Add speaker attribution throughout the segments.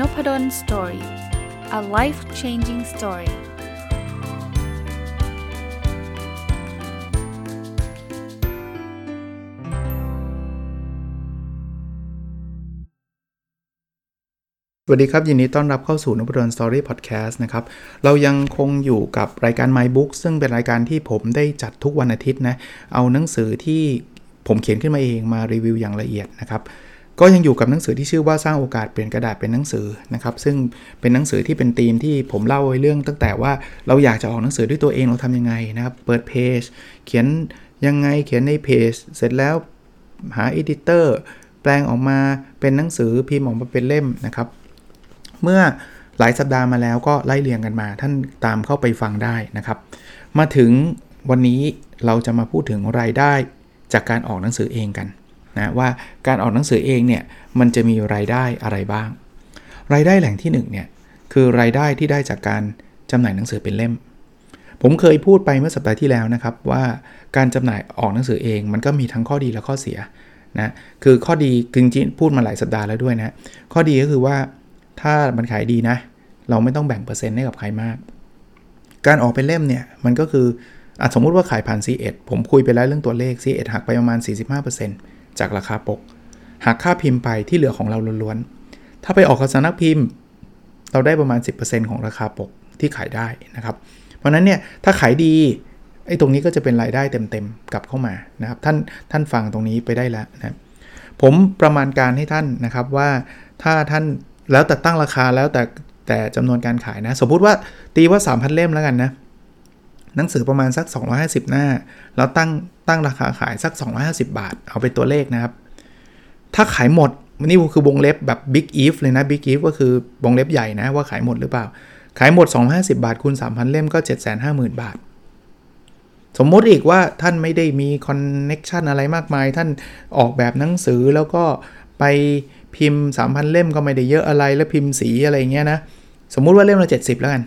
Speaker 1: Nopadol Story a life changing story สวัสดีครับ ยินดีต้อนรับเข้าสู่ Nopadol Story podcast นะครับ เรายังคงอยู่กับรายการ My Book ซึ่งเป็นรายการที่ผมได้จัดทุกวันอาทิตย์นะ เอาหนังสือที่ผมเขียนขึ้นมาเองมารีวิวอย่างละเอียดนะครับ ก็ยังอยู่กับหนังสือที่ชื่อว่าสร้างโอกาสเปลี่ยนกระดาษเป็นหนังสือนะครับ ซึ่งเป็นหนังสือที่เป็นธีมที่ผมเล่าไว้เรื่อง ตั้งแต่ว่าเราอยากจะออกหนังสือด้วยตัวเองเราทำยังไงนะครับ เปิดเพจ เขียนยังไงเขียนในเพจ เสร็จแล้วหาอดิเตอร์แปลงออกมาเป็นหนังสือพิมพ์ออกมาเป็นเล่มนะครับ เมื่อหลายสัปดาห์มาแล้วก็ไล่เรียงกันมา ท่านตามเข้าไปฟังได้นะครับ มาถึงวันนี้เราจะมาพูดถึงรายได้จากการออกหนังสือเองกัน นะว่าการออกหนังสือเองเนี่ยมันจะมีรายได้อะไรบ้าง รายได้แหล่งที่1เนี่ยคือรายได้ที่ได้จากการจำหน่ายหนังสือเป็นเล่ม ผมเคยพูดไปเมื่อสัปดาห์ที่แล้วนะครับว่าการจำหน่ายออกหนังสือเองมันก็มีทั้งข้อดีและข้อเสียนะคือข้อดีจริงๆพูดมาหลายสัปดาห์แล้วด้วยนะข้อดีก็คือว่าถ้ามันขายดีนะ เราไม่ต้องแบ่งเปอร์เซ็นต์ให้กับใครมาก การออกเป็นเล่มเนี่ยมันก็คืออสมมุติว่าขายผ่าน C1 ผมคุยไปแล้วเรื่องตัวเลข C1 หักไปประมาณ 45% จากราคาปกหากค่าพิมพ์ไปที่เหลือของเราล้วนๆ ถ้าไปออกกับสำนักพิมพ์ เราได้ประมาณ 10%ของราคาปกที่ขายได้นะครับ เพราะนั้นเนี่ยถ้าขายดีไอ้ตรงนี้ก็จะเป็นรายได้เต็มๆกลับเข้ามานะครับ ท่านท่านฟังตรงนี้ไปได้แล้วนะผมประมาณการให้ท่านนะครับว่าถ้าท่านแล้วแต่ตั้งราคาแล้วแต่แต่จำนวนการขายนะ สมมุติว่าตีว่า 3,000 เล่มแล้วกันนะ หนังสือประมาณสัก 250 หน้า แล้วตั้งตั้งราคาขายสัก 250 บาท เอาเป็นตัวเลขนะครับ ถ้าขายหมดนี่คือวงเล็บแบบ big if เลยนะ big if ก็คือวงเล็บใหญ่นะว่าขายหมดหรือเปล่า ขายหมด 250 บาทคูณ3,000 เล่มก็ 750,000 บาท สมมติอีกว่าท่านไม่ได้มี connection อะไรมากมาย ท่านออกแบบหนังสือแล้วก็ไปพิมพ์ 3,000 เล่มก็ไม่ได้เยอะอะไรแล้วพิมพ์สีอะไรเงี้ยนะ สมมุติว่าเล่มละ70 แล้วกัน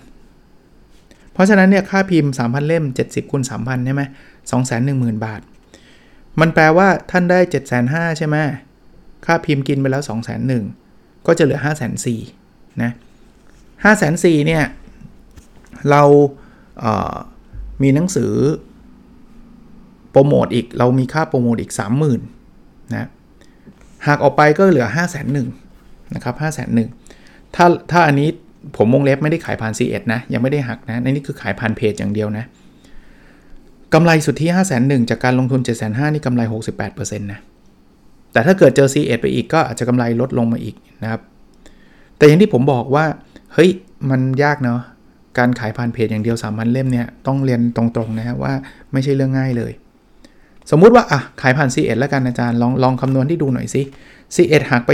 Speaker 1: ราะฉะนั้นเนี่ยค่าพิมพ์ 3,000 เล่ม 70คูณ3,000 ใช่ไหม210,000บาท มันแปลว่าท่านได้750,000ใช่ไหมค่าพิมพ์กินไปแล้ว201,000ก็จะเหลือ504,000นะ504,000เนี่ย เราเมีหนังสือโปรโมทอีก เรามีค่าโปรโมทอีก 30,000นะหากออกไปก็เหลือ 501,000 นะครับ 501,000 ถ้าถ้าอันนี้ ผมวงเล็บไม่ได้ขายผ่าน C1 นะ ยังไม่ได้หักนะในนี้คือขายผ่านเพจอย่างเดียวนะกำไรสุดที่5 0 0 0 0 0 จากการลงทุน 7 5 0 0 0นี่กำไร 68%นะแต่ถ้าเกิดเจอ C1 ไปอีกก็อาจจะกำไรลดลงมาอีกนะครับ แต่อย่างที่ผมบอกว่า เฮ้ย มันยากเนาะการขายผ่านเพจอย่างเดียว3 0 0 0เล่มเนี่ยต้องเรียนตรงๆนะว่าไม่ใช่เรื่องง่ายเลย สมมุติว่าอะขายผ่าน C1 แล้วกันอาจารย์ลองลองคำนวณที่ดูหน่อยสิ C1 หักไป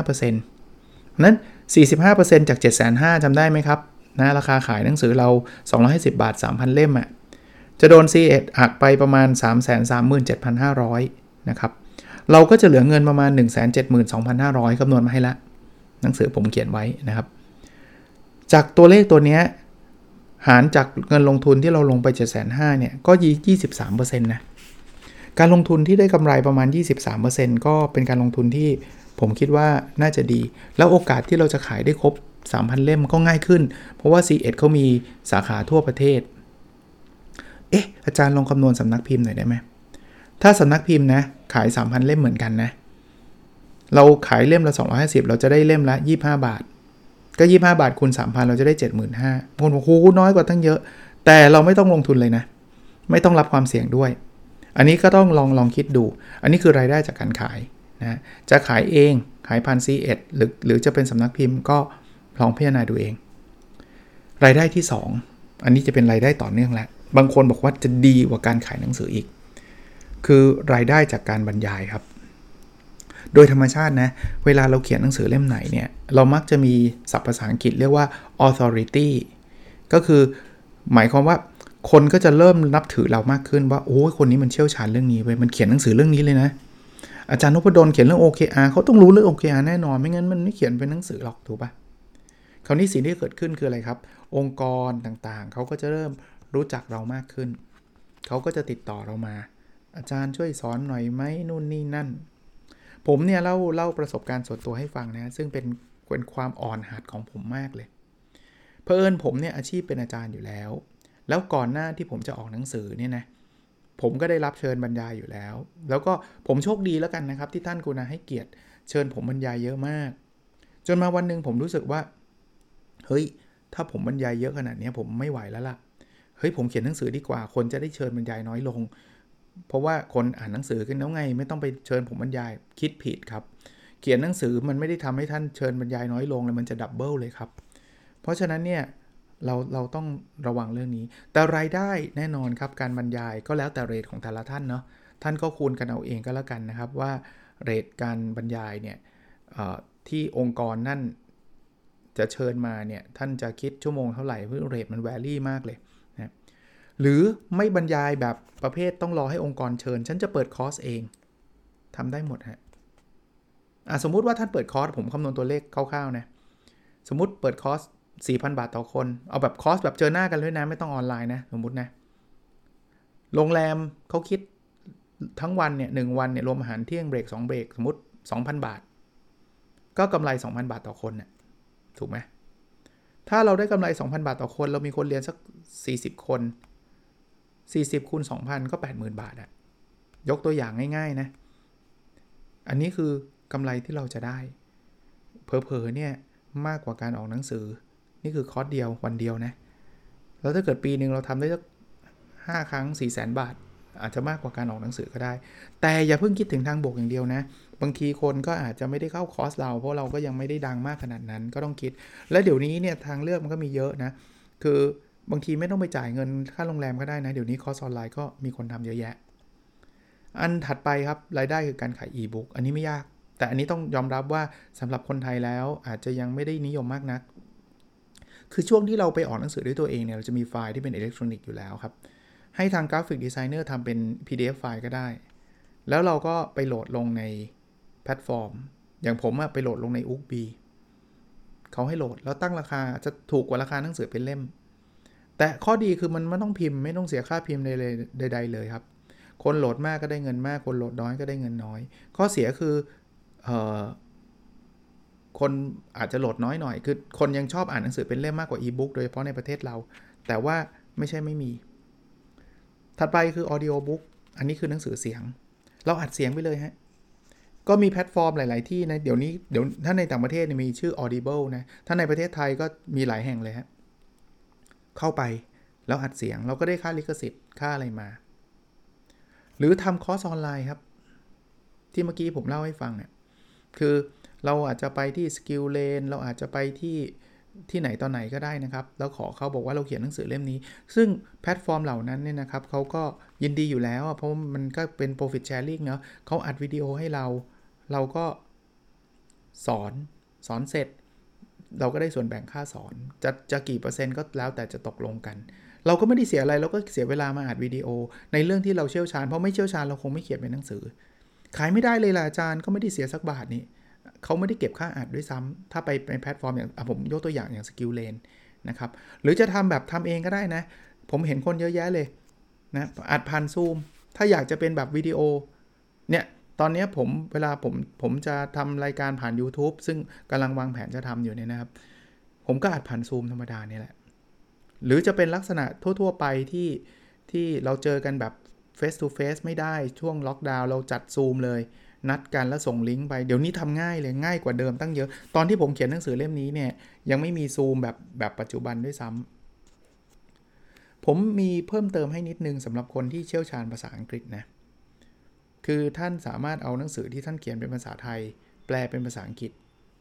Speaker 1: 45%นั้น 45%จาก 7,500จำได้ไหมครับนะราคาขายหนังสือเรา 250 บาท 3,000 เล่มอะ่ะจะโดน C1 หักไปประมาณ 337,500 นะครับ เราก็จะเหลือเงินประมาณ 172,500คำนวณมาให้ละ หนังสือผมเขียนไว้นะครับ จากตัวเลขตัวนี้ หารจากเงินลงทุนที่เราลงไป 7,500เนี่ย ก็23%นะ การลงทุนที่ได้กำไรประมาณ 23%ก็เป็นการลงทุนที่ ผมคิดว่าน่าจะดี แล้วโอกาสที่เราจะขายได้ครบ 3,000 เล่มก็ง่ายขึ้น เพราะว่า C1 เขามีสาขาทั่วประเทศ เอ๊ะ อาจารย์ลองคำนวณสำนักพิมพ์หน่อยได้ไหม ถ้าสำนักพิมพ์นะ ขาย 3,000 เล่มเหมือนกันนะ เราขายเล่มละ 250 เราจะได้เล่มละ 25 บาท ก็ 25 บาทคูณ3,000 เราจะได้ 75,000คนบอกโอ้โหน้อยกว่าตั้งเยอะ แต่เราไม่ต้องลงทุนเลยนะ ไม่ต้องรับความเสี่ยงด้วย อันนี้ก็ต้องลองลองคิดดู อันนี้คือรายได้จากการขาย นะจะขายเองขายพันซีเอ็ดหรือหรือจะเป็นสำนักพิมพ์ก็ลองพิจารณาดูเอง รายได้ที่ 2 อันนี้จะเป็นรายได้ต่อเนื่องแล้ว บางคนบอกว่าจะดีกว่าการขายหนังสืออีก คือรายได้จากการบรรยายครับ โดยธรรมชาตินะ เวลาเราเขียนหนังสือเล่มไหนเนี่ย เรามักจะมีศัพท์ภาษาอังกฤษเรียกว่า authority ก็คือหมายความว่าคนก็จะเริ่มนับถือเรามากขึ้นว่าโอ้ยคนนี้มันเชี่ยวชาญเรื่องนี้เว้ยมันเขียนหนังสือเรื่องนี้เลยนะ อาจารย์นพดลเขียนเรื่อง OKR เขาต้องรู้เรื่อง OKR แน่นอน ไม่งั้นมันไม่เขียนเป็นหนังสือหรอกถูกปะคราวนี้สิ่งที่เกิดขึ้นคืออะไรครับ องค์กรต่างๆ เขาก็จะเริ่มรู้จักเรามากขึ้น เขาก็จะติดต่อเรามา อาจารย์ช่วยสอนหน่อยไหมนู่นนี่นั่น ผมเนี่ยเล่าเล่าประสบการณ์ส่วนตัวให้ฟังนะซึ่งเป็นเป็นความอ่อนหัดของผมมากเลยเพอเอิญผมเนี่ยอาชีพเป็นอาจารย์อยู่แล้ว แล้วก่อนหน้าที่ผมจะออกหนังสือเนี่ยนะ ผมก็ได้รับเชิญบรรยายอยู่แล้ว แล้วก็ผมโชคดีแล้วกันนะครับ ที่ท่านกุณาให้เกียรติเชิญผมบรรยายเยอะมาก จนมาวันหนึ่งผมรู้สึกว่า เฮ้ย ถ้าผมบรรยายเยอะขนาดนี้ผมไม่ไหวแล้วล่ะ เฮ้ยผมเขียนหนังสือดีกว่า คนจะได้เชิญบรรยายน้อยลง เพราะว่าคนอ่านหนังสือกันแล้วไง ไม่ต้องไปเชิญผมบรรยายคิดผิดครับ เขียนหนังสือมันไม่ได้ทำให้ท่านเชิญบรรยายน้อยลงเลยมันจะดับเบิลเลยครับ เพราะฉะนั้นเนี่ย เราเราต้องระวังเรื่องนี้ แต่รายได้แน่นอนครับการบรรยายก็แล้วแต่เรทของแต่ละท่านเนาะท่านก็คูณกันเอาเองก็แล้วกันนะครับว่า rate การบรรยายเนี่ยที่องค์กรนั่นจะเชิญมาเนี่ยท่านจะคิดชั่วโมงเท่าไหร่เพราะ rate มัน vary มากเลยนะหรือไม่บรรยายแบบประเภทต้องรอให้องค์กรเชิญ ฉันจะเปิดคอร์สเองทำได้หมดฮะสมมุติว่าท่านเปิดคอร์สผมคำนวณตัวเลขคร่าวๆนะสมมติเปิดคอร์ส 4,000 บาทต่อคน เอาแบบคอร์สแบบเจอหน้ากันเลยนะ ไม่ต้องออนไลน์นะ สมมตินะ โรงแรมเขาคิดทั้งวันเนี่ยหวันเนี่ยรวมอาหารเที่ยงเบรก2เบรกสมมติ 2,000 บาท ก็กำไร 2,000 บาทต่อคนเนี่ยถูกไหมถ้าเราได้กำไร 2,000 บาทต่อคน เรามีคนเรียนสัก 40 คน 40คูณ2,000 ก็ 80,000 บาทอะยกตัวอย่างง่ายๆนะ อันนี้คือกำไรที่เราจะได้ เพอเพอเนี่ย มากกว่าการออกหนังสือ นี่คือคอร์สเดียววันเดียวนะ แล้วถ้าเกิดปีหนึ่งเราทำได้สักห้าครั้ง4 0 0 0 0 0บาท อาจจะมากกว่าการออกหนังสือก็ได้ แต่อย่าเพิ่งคิดถึงทางบวกอย่างเดียวนะ บางทีคนก็อาจจะไม่ได้เข้าคอร์สเรา เพราะเราก็ยังไม่ได้ดังมากขนาดนั้นก็ต้องคิด และเดี๋ยวนี้เนี่ยทางเลือกมันก็มีเยอะนะ คือบางทีไม่ต้องไปจ่ายเงินค่าโรงแรมก็ได้นะ เดี๋ยวนี้คอร์สออนไลน์ก็มีคนทำเยอะแยะ อันถัดไปครับรายได้คือการขายอีบุ๊กอันนี้ไม่ยาก แต่อันนี้ต้องยอมรับว่าสำหรับคนไทยแล้วอาจจะยังไม่ได้นิยมมากนัก คือช่วงที่เราไปออกหนังสือด้วยตัวเองเนี่ยเราจะมีไฟล์ที่เป็นอิเล็กทรอนิกส์อยู่แล้วครับ ให้ทาง graphic designer ทำเป็น PDF ไฟล์ก็ได้ แล้วเราก็ไปโหลดลงในแพลตฟอร์ม อย่างผมอะไปโหลดลงใน u กบีเขาให้โหลดแล้วตั้งราคาจะถูกกว่าราคาหนังสือเป็นเล่ม แต่ข้อดีคือมันไม่ต้องพิมพ์ไม่ต้องเสียค่าพิมพ์ใดๆเลยครับ คนโหลดมากก็ได้เงินมาก คนโหลดน้อยก็ได้เงินน้อย ข้อเสียคือออ คนอาจจะโหลดน้อยหน่อย คือคนยังชอบอ่านหนังสือเป็นเล่มมากกว่าอีบุ๊กโดยเฉพาะในประเทศเรา แต่ว่าไม่ใช่ไม่มี ถัดไปคือ audiobook อันนี้คือหนังสือเสียง เราอัดเสียงไปเลยฮะ ก็มีแพลตฟอร์มหลาย ๆ ที่นะเดี๋ยวนี้เดี๋ยวถ้าในต่างประเทศมีชื่อ Audible นะถ้าในประเทศไทยก็มีหลายแห่งเลยฮะเข้าไปแล้วอัดเสียงเราก็ได้ค่าลิขสิทธิ์ค่าอะไรมา หรือทำคอร์สออนไลน์ครับ ที่เมื่อกี้ผมเล่าให้ฟังเนี่ยคือ เราอาจจะไปที่ Skill Lane เราอาจจะไปที่ที่ไหนตอนไหนก็ได้นะครับ แล้วขอเขาบอกว่าเราเขียนหนังสือเล่มนี้ ซึ่งแพลตฟอร์มเหล่านั้นเนี่ยนะครับเขาก็ยินดีอยู่แล้ว เพราะมันก็เป็น profit sharing เนาะเขาอัดวิดีโอให้เรา เราก็สอนสอนเสร็จ เราก็ได้ส่วนแบ่งค่าสอน จะจะกี่เปอร์เซ็นต์ก็แล้วแต่จะตกลงกัน เราก็ไม่ได้เสียอะไร เราก็เสียเวลามาอัดวิดีโอ ในเรื่องที่เราเชี่ยวชาญ เพราะไม่เชี่ยวชาญเราคงไม่เขียนเป็นหนังสือ ขายไม่ได้เลยล่ะอาจารย์ก็ไม่ได้เสียสักบาทนี่ เขาไม่ได้เก็บค่าอัดด้วยซ้ำถ้าไปในแพลตฟอร์มอย่างผมยกตัวอย่างอย่าง Skill Lane นะครับหรือจะทำแบบทำเองก็ได้นะ ผมเห็นคนเยอะแยะเลยนะอัดผ่านซูม ถ้าอยากจะเป็นแบบวิดีโอเนี่ยตอนนี้ผมเวลาผมผมจะทำรายการผ่าน YouTube ซึ่งกำลังวางแผนจะทำอยู่เนี่ยนะครับ ผมก็อัดผ่านซูมธรรมดาเนี่ยแหละ หรือจะเป็นลักษณะทั่ว ๆ ไปที่ที่เราเจอกันแบบ face to face ไม่ได้ช่วงล็อกดาวน์เราจัดซูมเลย นัดกันแล้วส่งลิงก์ไป เดี๋ยวนี้ทำง่ายเลยง่ายกว่าเดิมตั้งเยอะ ตอนที่ผมเขียนหนังสือเล่มนี้เนี่ยยังไม่มีซูมแบบแบบปัจจุบันด้วยซ้ำผมมีเพิ่มเติมให้นิดนึงสำหรับคนที่เชี่ยวชาญภาษาอังกฤษนะ คือท่านสามารถเอาหนังสือที่ท่านเขียนเป็นภาษาไทย แปลเป็นภาษาอังกฤษ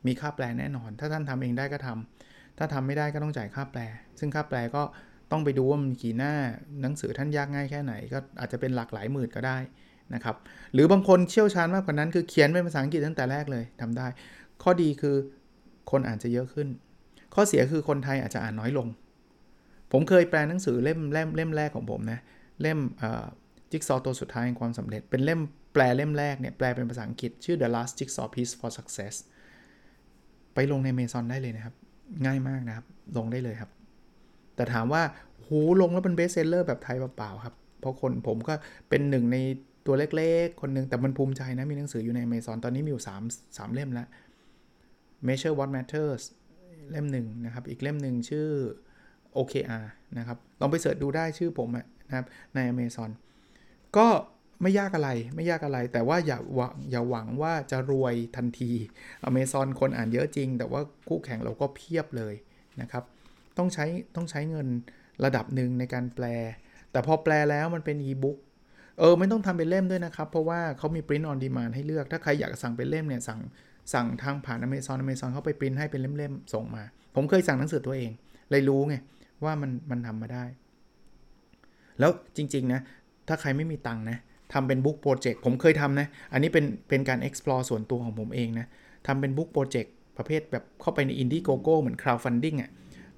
Speaker 1: มีค่าแปลแน่นอน ถ้าท่านทำเองได้ก็ทำถ้าทำไม่ได้ก็ต้องจ่ายค่าแปล ซึ่งค่าแปลก็ต้องไปดูว่ามันกี่หน้าหนังสือท่านยากง่ายแค่ไหน ก็อาจจะเป็นหลักหลายหมื่นก็ได้ นะครับ หรือบางคนเชี่ยวชาญมากกว่านั้นคือเขียนเป็นภาษาอังกฤษตั้งแต่แรกเลยทำได้ ข้อดีคือคนอ่านจะเยอะขึ้น ข้อเสียคือคนไทยอาจจะอ่านน้อยลง ผมเคยแปลหนังสือเล่มเล่มเล่มแรกของผมนะ เล่มจิ๊กซอตัวสุดท้ายของความสำเร็จ เป็นเล่มแปลเล่มแรกเนี่ยแปลเป็นภาษาอังกฤษชื่อ The Last Jigsaw Piece for Success ไปลงในเมซอนได้เลยนะครับ ง่ายมากนะครับ ลงได้เลยครับ แต่ถามว่าโหลงแล้วเป็น bestseller แบบไหม เปล่าๆครับ เพราะคนผมก็เป็นหนึ่งใน ตัวเล็กๆ คนหนึ่งแต่มันภูมิใจนะ มีหนังสืออยู่ในเมซอนตอนนี้มีอยู่3 3เล่มแล้ว Measure What Matters เล่มหนึ่งนะครับ อีกเล่มหนึ่งชื่อ OKR นะครับ ลองไปเสิร์ชดูได้ชื่อผมนะครับใน Amazon ก็ไม่ยากอะไรไม่ยากอะไร แต่ว่าอย่าหวังอย่าหวังว่าจะรวยทันที Amazon คนอ่านเยอะจริง แต่ว่าคู่แข่งเราก็เพียบเลยนะครับ ต้องใช้ต้องใช้เงินระดับหนึ่งในการแปล แต่พอแปลแล้วมันเป็นอีบุ๊ก เออไม่ต้องทำเป็นเล่มด้วยนะครับ เพราะว่าเขามี print on demand ให้เลือก ถ้าใครอยากสั่งเป็นเล่มเนี่ยสั่งสั่งทางผ่าน Amazon Amazon เขาไปปริ้นให้เป็นเล่มๆส่งมา ผมเคยสั่งหนังสือตัวเอง เลยรู้ไงว่ามันมันทำมาได้ แล้วจริงๆนะ ถ้าใครไม่มีตังค์นะทำเป็น book project ผมเคยทำนะ อันนี้เป็นเป็นการ explore ส่วนตัวของผมเองนะทำเป็น book project ประเภทแบบเข้าไปใน Indiegogo เหมือน crowdfunding อะ่ะ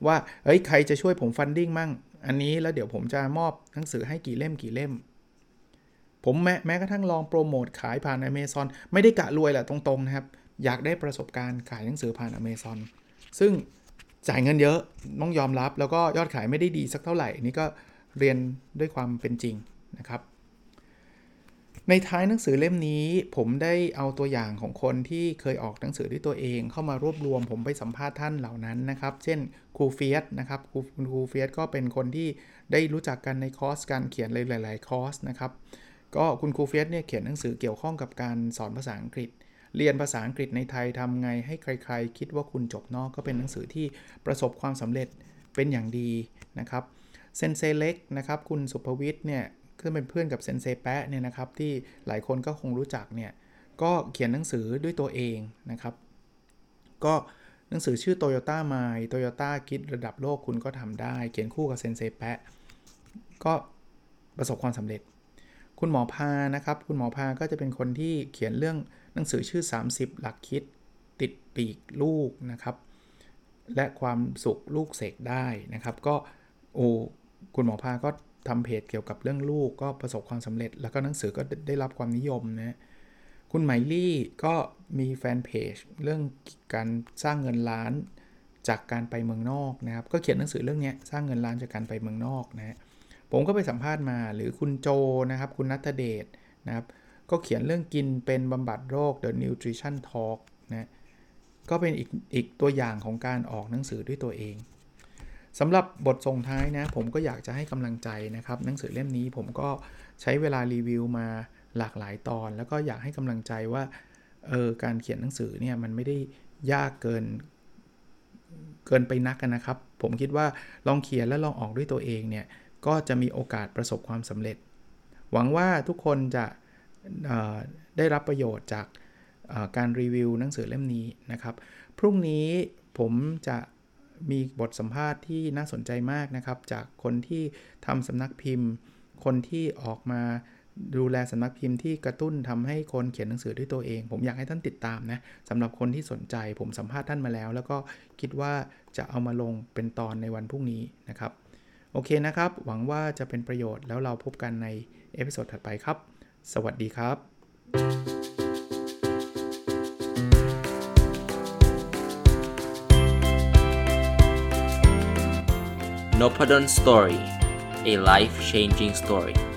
Speaker 1: ว่าเฮ้ยใครจะช่วยผม funding มั่ง อันนี้แล้วเดี๋ยวผมจะมอบหนังสือให้กี่เล่มกี่เล่ม ผมแม้แม้กระทั่งลองโปรโมทขายผ่าน Amazon ไม่ได้กะรวยแหละตรงๆนะครับ อยากได้ประสบการณ์ขายหนังสือผ่าน Amazon ซึ่งจ่ายเงินเยอะต้องยอมรับ แล้วก็ยอดขายไม่ได้ดีสักเท่าไหร่นี่ก็เรียนด้วยความเป็นจริงนะครับ ในท้ายหนังสือเล่มนี้ ผมได้เอาตัวอย่างของคนที่เคยออกหนังสือด้วยตัวเอง เข้ามารวบรวมผมไปสัมภาษณ์ท่านเหล่านั้นนะครับ เช่นครูเฟียสนะครับครูครูเฟียสก็เป็นคนที่ได้รู้จักกันในคอร์สการเขียนหลายๆคอร์สนะครับ ก็คุณครูเฟียสเนี่ยเขียนหนังสือเกี่ยวข้องกับการสอนภาษาอังกฤษ เรียนภาษาอังกฤษในไทยทำไงให้ใคร ๆ คิดว่าคุณจบนอกก็เป็นหนังสือที่ประสบความสำเร็จเป็นอย่างดีนะครับเซนเซเล็กนะครับคุณสุภวิทย์เนี่ยซึ่งเป็นเพื่อนกับเซนเซแปะเนี่ยนะครับที่หลายคนก็คงรู้จักเนี่ยก็เขียนหนังสือด้วยตัวเองนะครับ ก็หนังสือชื่อ Toyota My Toyota คิดระดับโลกคุณก็ทำได้ เขียนคู่กับเซนเซแปะก็ประสบความสำเร็จ คุณหมอพานะครับ คุณหมอพาก็จะเป็นคนที่เขียนเรื่องหนังสือชื่อ 30 หลักคิด ติดปีกลูกนะครับ และความสุขลูกเสกได้นะครับ ก็โอ้คุณหมอพาก็ทำเพจเกี่ยวกับเรื่องลูกก็ประสบความสำเร็จ แล้วก็หนังสือก็ได้รับความนิยมนะคุณไหมลี่ก็มีแฟนเพจเรื่องการสร้างเงินล้านจากการไปเมืองนอกนะครับ ก็เขียนหนังสือเรื่องนี้สร้างเงินล้านจากการไปเมืองนอกนะ ผมก็ไปสัมภาษณ์มาหรือคุณโจนะครับ คุณนัทเดชนะครับ ก็เขียนเรื่องกินเป็นบำบัดโรค The Nutrition Talk นะก็เป็นอีกอีกตัวอย่างของการออกหนังสือด้วยตัวเองสำหรับบทส่งท้ายนะ ผมก็อยากจะให้กำลังใจนะครับ หนังสือเล่มนี้ผมก็ใช้เวลารีวิวมาหลากหลายตอน แล้วก็อยากให้กำลังใจว่าเออการเขียนหนังสือเนี่ยมันไม่ได้ยากเกินเกินไปนักกันนะครับ ผมคิดว่าลองเขียนและลองออกด้วยตัวเองเนี่ย ก็จะมีโอกาสประสบความสำเร็จ หวังว่าทุกคนจะได้รับประโยชน์จากการรีวิวหนังสือเล่มนี้นะครับ พรุ่งนี้ผมจะมีบทสัมภาษณ์ที่น่าสนใจมากนะครับ จากคนที่ทำสำนักพิมพ์ คนที่ออกมาดูแลสำนักพิมพ์ที่กระตุ้นทำให้คนเขียนหนังสือด้วยตัวเอง ผมอยากให้ท่านติดตามนะสำหรับคนที่สนใจผมสัมภาษณ์ท่านมาแล้ว แล้วก็คิดว่าจะเอามาลงเป็นตอนในวันพรุ่งนี้นะครับ โอเคนะครับ หวังว่าจะเป็นประโยชน์แล้วเราพบกันใน episode ถัดไปครับ สวัสดีครับ
Speaker 2: n o p a d o n Story a life changing story